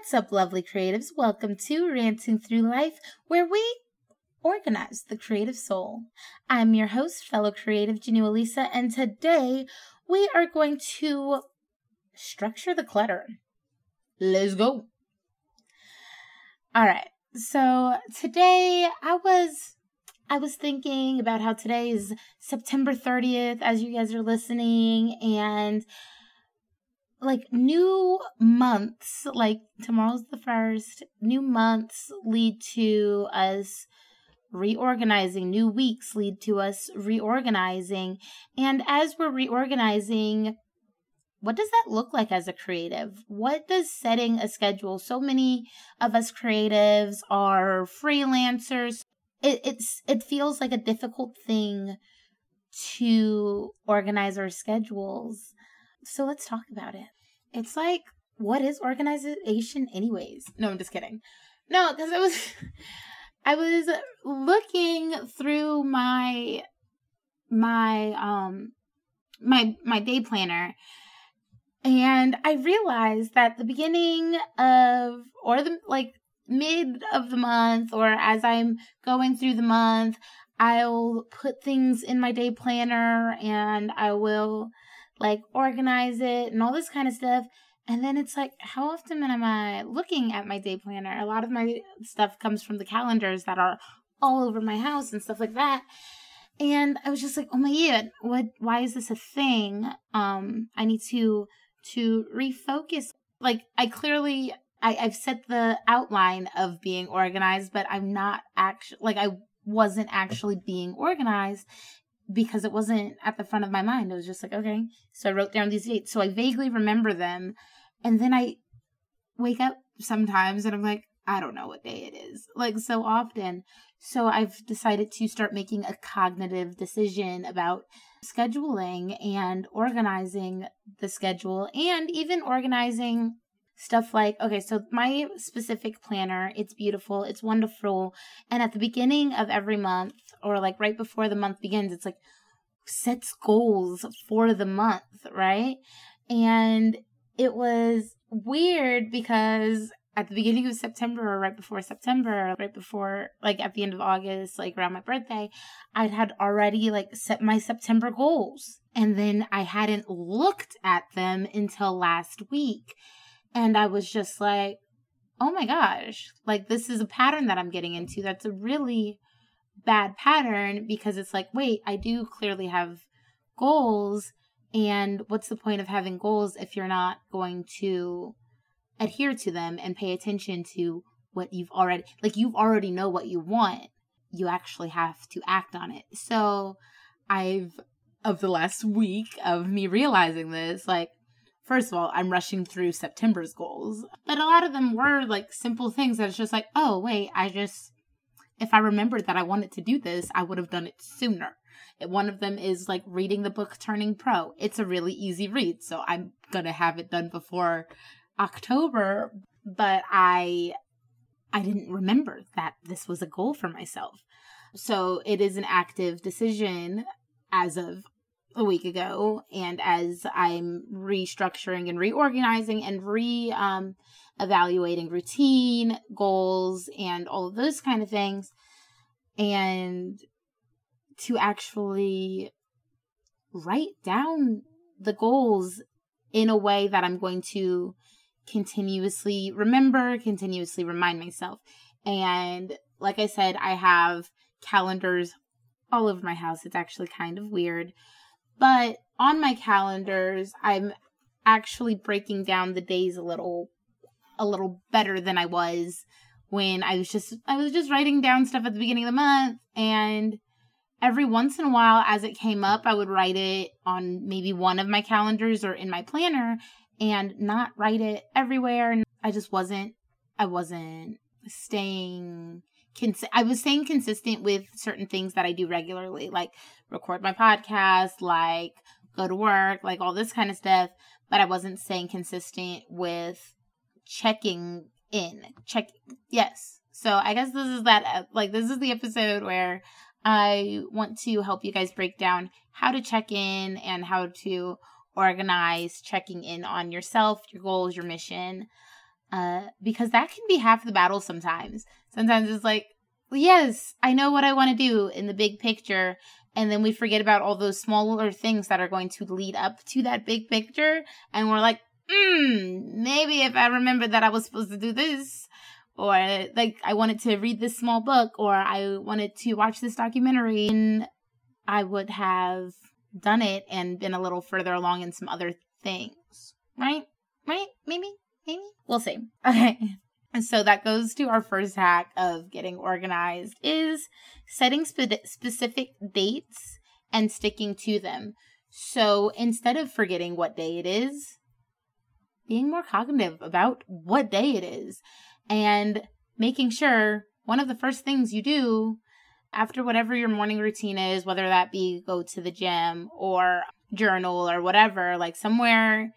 What's up, lovely creatives? Welcome to Ranting Through Life, where we organize the creative soul. I'm your host, fellow creative Jhonu Alicia, and today we are going to structure the clutter. Let's go. All right. So today I was I was thinking about how today is September 30th as you guys are listening and like new months, like tomorrow's the first, new months lead to us reorganizing, new weeks lead to us reorganizing. And as we're reorganizing, what does that look like as a creative? What does setting a schedule? So many of us creatives are freelancers. It, it's it feels like a difficult thing to organize our schedules so let's talk about it. It's like, what is organization, anyways? No, I'm just kidding. No, because I was, I was looking through my, my, um, my my day planner, and I realized that the beginning of or the like mid of the month or as I'm going through the month, I'll put things in my day planner and I will like organize it and all this kind of stuff. And then it's like, how often am I looking at my day planner? A lot of my stuff comes from the calendars that are all over my house and stuff like that. And I was just like, oh my god, what why is this a thing? Um, I need to to refocus. Like I clearly I, I've set the outline of being organized, but I'm not actually like I wasn't actually being organized because it wasn't at the front of my mind. It was just like, okay. So I wrote down these dates. So I vaguely remember them. And then I wake up sometimes and I'm like, I don't know what day it is. Like so often. So I've decided to start making a cognitive decision about scheduling and organizing the schedule and even organizing stuff like okay so my specific planner it's beautiful it's wonderful and at the beginning of every month or like right before the month begins it's like sets goals for the month right and it was weird because at the beginning of September or right before September, right before like at the end of August, like around my birthday, I had already like set my September goals. And then I hadn't looked at them until last week. And I was just like, oh my gosh, like this is a pattern that I'm getting into. That's a really bad pattern because it's like, wait, I do clearly have goals. And what's the point of having goals if you're not going to adhere to them and pay attention to what you've already, like, you've already know what you want. You actually have to act on it. So I've, of the last week of me realizing this, like, first of all, I'm rushing through September's goals, but a lot of them were like simple things that it's just like, oh, wait, I just, if I remembered that I wanted to do this, I would have done it sooner. One of them is like reading the book Turning Pro. It's a really easy read, so I'm going to have it done before October, but I I didn't remember that this was a goal for myself. So it is an active decision as of a week ago and as i'm restructuring and reorganizing and re um, evaluating routine goals and all of those kind of things and to actually write down the goals in a way that i'm going to continuously remember continuously remind myself. And like i said i have calendars all over my house. It's actually kind of weird. But on my calendars, I'm actually breaking down the days a little a little better than I was when I was just I was just writing down stuff at the beginning of the month and every once in a while as it came up I would write it on maybe one of my calendars or in my planner and not write it everywhere and I just wasn't I wasn't staying cons- I was staying consistent with certain things that I do regularly like record my podcast, like go to work, like all this kind of stuff. But I wasn't staying consistent with checking in. Check, yes. So I guess this is that, uh, like, this is the episode where I want to help you guys break down how to check in and how to organize checking in on yourself, your goals, your mission. Uh, because that can be half the battle sometimes. Sometimes it's like, yes, I know what I want to do in the big picture. And then we forget about all those smaller things that are going to lead up to that big picture. And we're like, hmm, maybe if I remember that I was supposed to do this, or like I wanted to read this small book, or I wanted to watch this documentary, I would have done it and been a little further along in some other things. Right? Right? Maybe? Maybe? We'll see. Okay. And so that goes to our first hack of getting organized is setting spe- specific dates and sticking to them. So instead of forgetting what day it is, being more cognitive about what day it is and making sure one of the first things you do after whatever your morning routine is, whether that be go to the gym or journal or whatever, like somewhere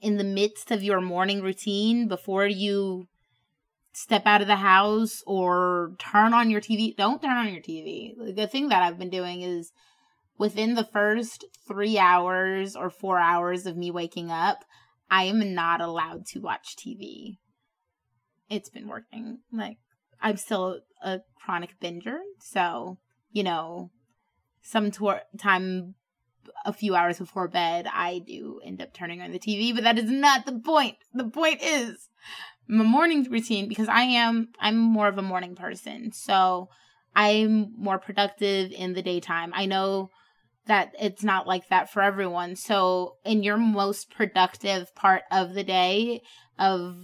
in the midst of your morning routine before you step out of the house or turn on your TV. Don't turn on your TV. The thing that I've been doing is within the first three hours or four hours of me waking up, I am not allowed to watch TV. It's been working. Like, I'm still a chronic binger. So, you know, some tor- time a few hours before bed, I do end up turning on the TV, but that is not the point. The point is my morning routine because I am I'm more of a morning person. So I'm more productive in the daytime. I know that it's not like that for everyone. So in your most productive part of the day of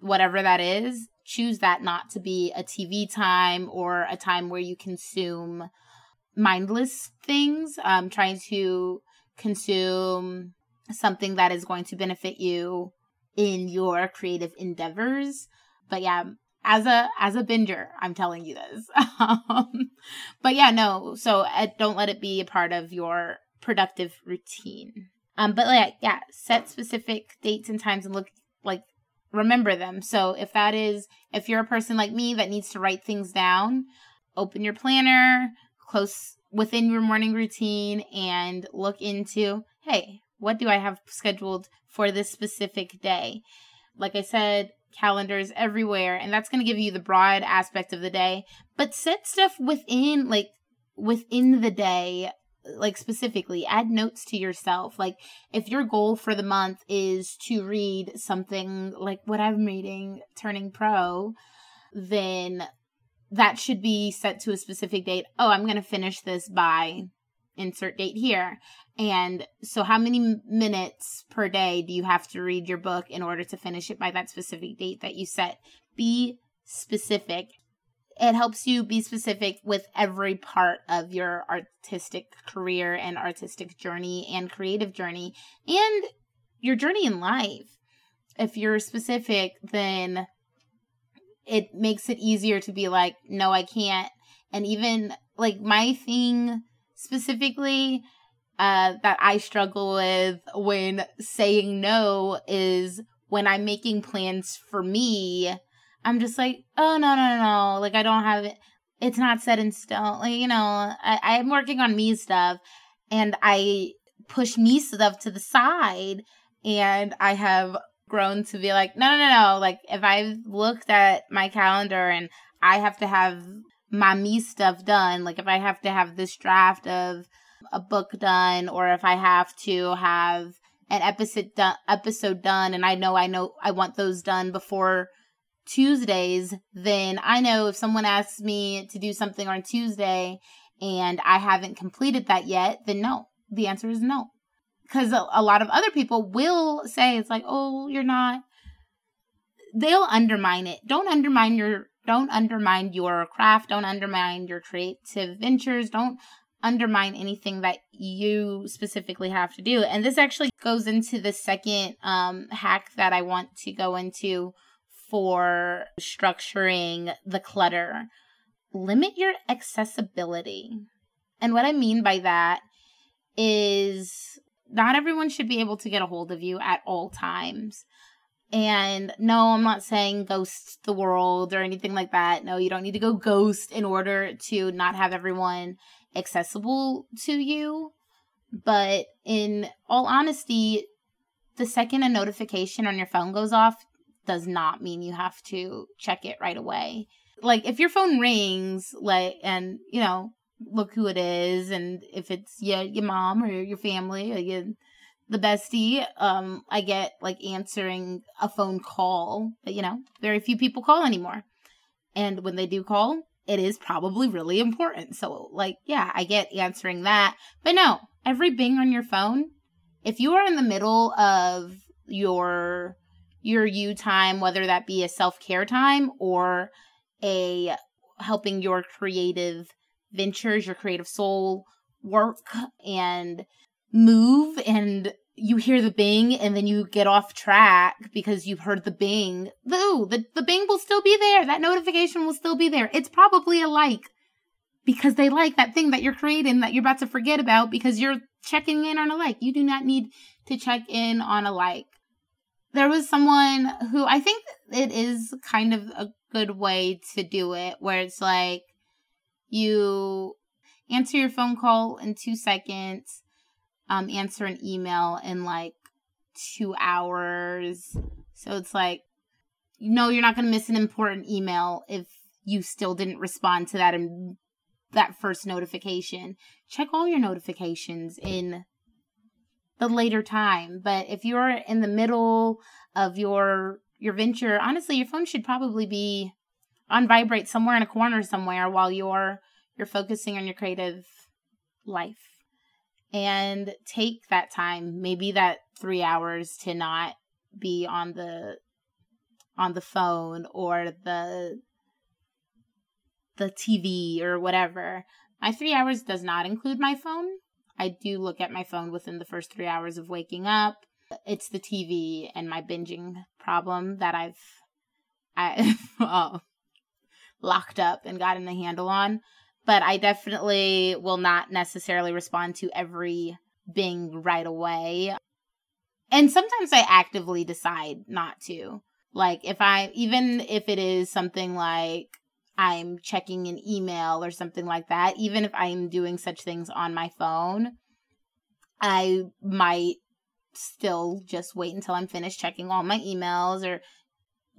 whatever that is, choose that not to be a TV time or a time where you consume mindless things, um, trying to consume something that is going to benefit you in your creative endeavors. But yeah, as a as a binger, I'm telling you this. um, but yeah, no. So uh, don't let it be a part of your productive routine. Um, but like yeah, set specific dates and times and look like remember them. So if that is if you're a person like me that needs to write things down, open your planner, close within your morning routine and look into, hey, what do I have scheduled for this specific day? Like I said, calendars everywhere, and that's going to give you the broad aspect of the day, but set stuff within, like, within the day like specifically add notes to yourself like if your goal for the month is to read something like what i'm reading turning pro then that should be set to a specific date. Oh, I'm going to finish this by insert date here. And so, how many minutes per day do you have to read your book in order to finish it by that specific date that you set? Be specific. It helps you be specific with every part of your artistic career and artistic journey and creative journey and your journey in life. If you're specific, then it makes it easier to be like, no, I can't. And even like my thing specifically uh, that I struggle with when saying no is when I'm making plans for me. I'm just like, oh no no no, like I don't have it. It's not set in stone. Like you know, I, I'm working on me stuff, and I push me stuff to the side, and I have grown to be like, no, no, no, no. Like if I've looked at my calendar and I have to have my me stuff done, like if I have to have this draft of a book done, or if I have to have an episode done, episode done, and I know I know I want those done before Tuesdays, then I know if someone asks me to do something on Tuesday and I haven't completed that yet, then no. The answer is no because a, a lot of other people will say it's like, oh, you're not. They'll undermine it. Don't undermine your don't undermine your craft. Don't undermine your creative ventures. Don't undermine anything that you specifically have to do. And this actually goes into the second um, hack that I want to go into for structuring the clutter. Limit your accessibility. And what I mean by that is not everyone should be able to get a hold of you at all times. And no, I'm not saying ghost the world or anything like that. No, you don't need to go ghost in order to not have everyone accessible to you. But in all honesty, the second a notification on your phone goes off, does not mean you have to check it right away. Like if your phone rings, like and you know, look who it is, and if it's yeah your mom or your family or your the bestie, um, I get like answering a phone call. But you know, very few people call anymore, and when they do call, it is probably really important. So like, yeah, I get answering that, but no, every bing on your phone, if you are in the middle of your your you time, whether that be a self care time or a helping your creative ventures, your creative soul work and move and you hear the bing and then you get off track because you've heard the bing. Ooh, the, the bing will still be there. That notification will still be there. It's probably a like because they like that thing that you're creating that you're about to forget about because you're checking in on a like. You do not need to check in on a like there was someone who I think it is kind of a good way to do it where it's like you answer your phone call in two seconds, um, answer an email in like two hours. So it's like, no, you're not going to miss an important email if you still didn't respond to that and that first notification. Check all your notifications in the later time. But if you're in the middle of your your venture, honestly, your phone should probably be on vibrate somewhere in a corner somewhere while you're you're focusing on your creative life. And take that time, maybe that 3 hours to not be on the on the phone or the the TV or whatever. My 3 hours does not include my phone I do look at my phone within the first three hours of waking up. It's the TV and my binging problem that I've I locked up and gotten a handle on. But I definitely will not necessarily respond to every bing right away. And sometimes I actively decide not to. Like if I even if it is something like I'm checking an email or something like that, even if I'm doing such things on my phone, I might still just wait until I'm finished checking all my emails or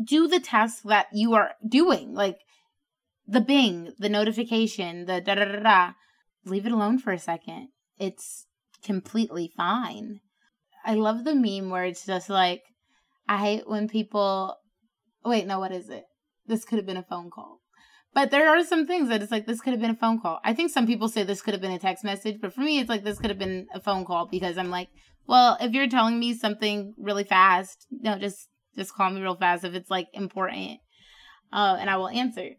do the task that you are doing. Like the bing, the notification, the da da da da. Leave it alone for a second. It's completely fine. I love the meme where it's just like, I hate when people. Wait, no, what is it? This could have been a phone call. But there are some things that it's like this could have been a phone call. I think some people say this could have been a text message, but for me, it's like this could have been a phone call because I'm like, well, if you're telling me something really fast, no, just just call me real fast if it's like important, uh, and I will answer.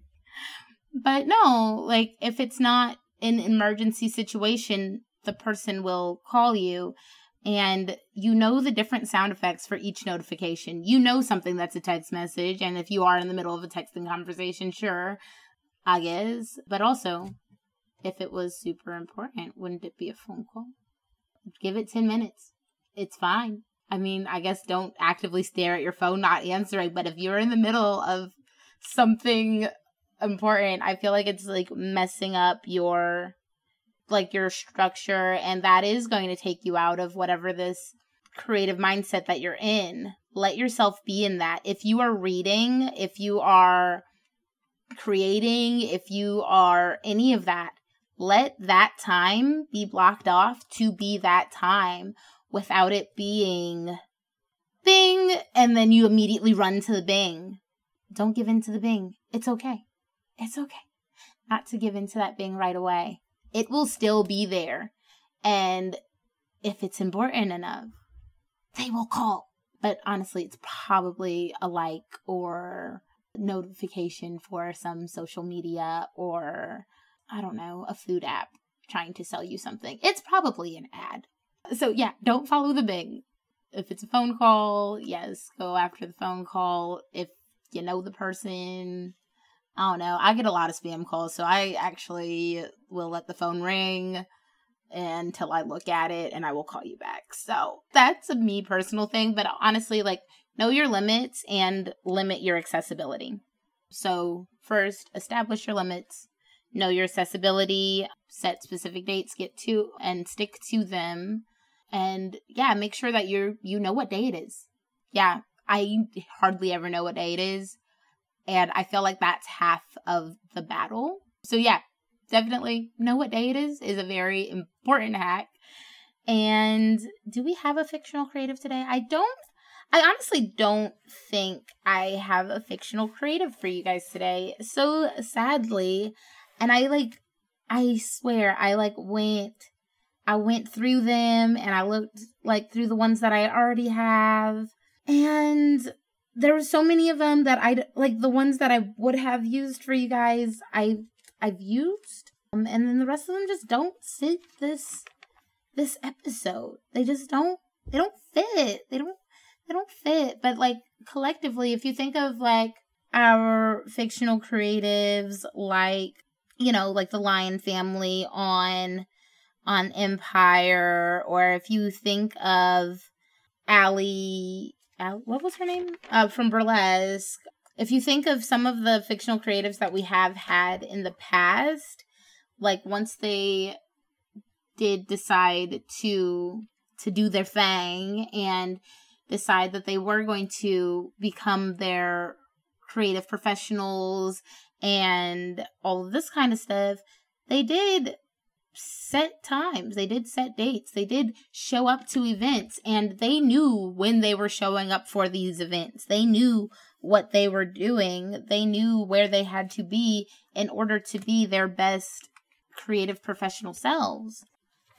But no, like if it's not an emergency situation, the person will call you and you know the different sound effects for each notification. You know something that's a text message, and if you are in the middle of a texting conversation, sure, I guess. But also, if it was super important, wouldn't it be a phone call? Give it 10 minutes. It's fine. I mean, I guess don't actively stare at your phone not answering, but if you're in the middle of something important, I feel like it's like messing up your like your structure and that is going to take you out of whatever this creative mindset that you're in. Let yourself be in that. If you are reading, if you are creating, if you are any of that, let that time be blocked off to be that time without it being bing and then you immediately run to the bing. Don't give in to the bing. It's okay. It's okay not to give in to that bing right away it will still be there. And if it's important enough, they will call. But honestly, it's probably a like or notification for some social media or I don't know, a food app trying to sell you something. It's probably an ad. So yeah, don't follow the bing. If it's a phone call, yes, go after the phone call. If you know the person, I don't know. I get a lot of spam calls, so I actually will let the phone ring until I look at it and I will call you back. So that's a me personal thing, but honestly, like know your limits and limit your accessibility. So, first, establish your limits, know your accessibility, set specific dates, get to and stick to them. And yeah, make sure that you're you know what day it is. Yeah, I hardly ever know what day it is. And I feel like that's half of the battle. So, yeah, definitely know what day it is is a very important hack. And do we have a fictional creative today? I don't I honestly don't think I have a fictional creative for you guys today. So sadly, and I like I swear I like went I went through them and I looked like through the ones that I already have and there were so many of them that I like the ones that I would have used for you guys I I've used um, and then the rest of them just don't fit this this episode. They just don't they don't fit. They don't they don't fit. But like collectively, if you think of like our fictional creatives like you know, like the Lyon family on on Empire, or if you think of Ali, what was her name? Uh, from Burlesque. If you think of some of the fictional creatives that we have had in the past, like once they did decide to to do their thing and decide that they were going to become their creative professionals and all of this kind of stuff, they did set times, they did set dates, they did show up to events, and they knew when they were showing up for these events. They knew what they were doing, they knew where they had to be in order to be their best creative professional selves.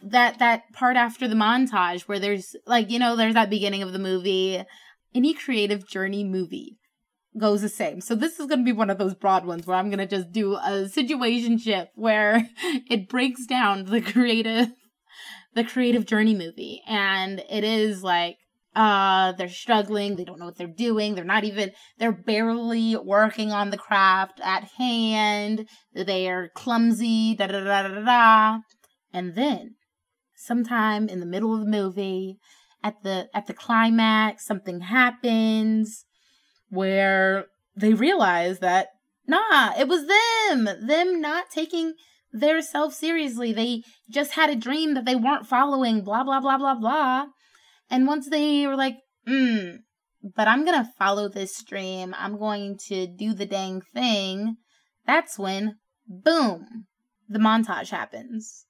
That that part after the montage where there's like you know there's that beginning of the movie. Any creative journey movie goes the same. So this is going to be one of those broad ones where i'm going to just do a situationship where it breaks down the creative the creative journey movie. And it is like uh they're struggling. They don't know what they're doing. They're not even they're barely working on the craft at hand. They are clumsy da da da da da. And then sometime in the middle of the movie at the at the climax something happens where they realize that nah it was them them not taking their self seriously. They just had a dream that they weren't following blah blah blah blah blah. And once they were like hmm but i'm gonna follow this dream. I'm going to do the dang thing that's when boom the montage happens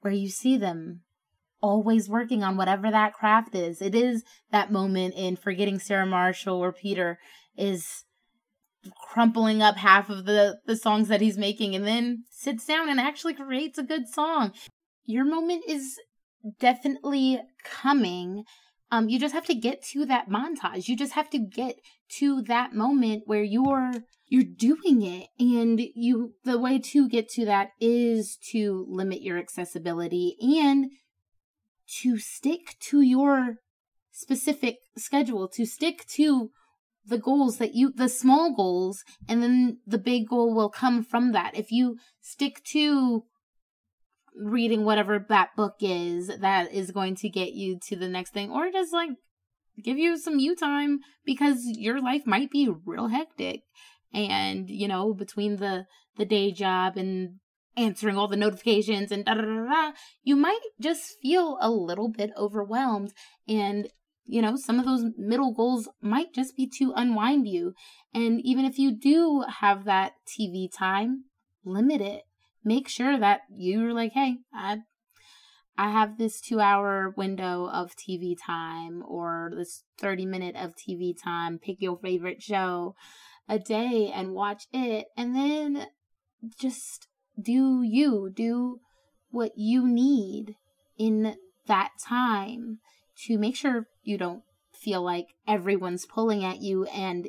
where you see them always working on whatever that craft is. It is that moment in Forgetting Sarah Marshall or Peter is crumpling up half of the the songs that he's making and then sits down and actually creates a good song. Your moment is definitely coming. Um you just have to get to that montage. You just have to get to that moment where you're you're doing it and you the way to get to that is to limit your accessibility and to stick to your specific schedule, to stick to the goals that you, the small goals, and then the big goal will come from that. If you stick to reading whatever that book is, that is going to get you to the next thing, or just like give you some you time because your life might be real hectic. And, you know, between the, the day job and answering all the notifications and da da da da, you might just feel a little bit overwhelmed. And, you know, some of those middle goals might just be to unwind you. And even if you do have that TV time, limit it. Make sure that you're like, hey, I I have this two hour window of TV time or this 30 minute of TV time. Pick your favorite show a day and watch it. And then just do you do what you need in that time to make sure you don't feel like everyone's pulling at you and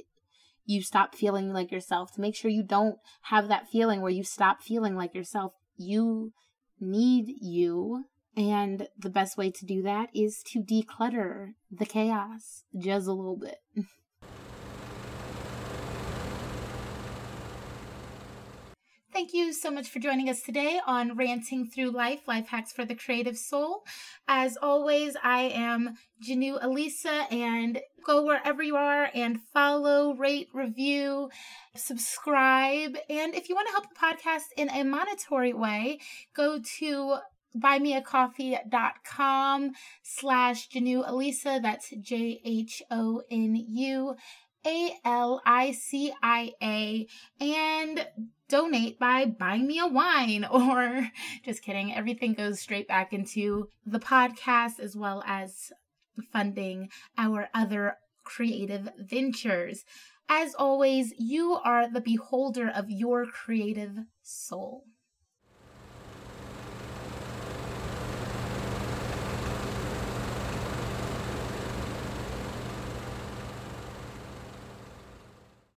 you stop feeling like yourself. To make sure you don't have that feeling where you stop feeling like yourself you need you. And the best way to do that is to declutter the chaos just a little bit Thank you so much for joining us today on Ranting Through Life, Life Hacks for the Creative Soul. As always, I am Jhonu Alicia, and go wherever you are and follow, rate, review, subscribe. And if you want to help the podcast in a monetary way, go to buymeacoffee.com slash Jhonu Alicia. That's J H O N U A L I C I A. And donate by buying me a wine or just kidding. Everything goes straight back into the podcast as well as funding our other creative ventures. As always, you are the beholder of your creative soul.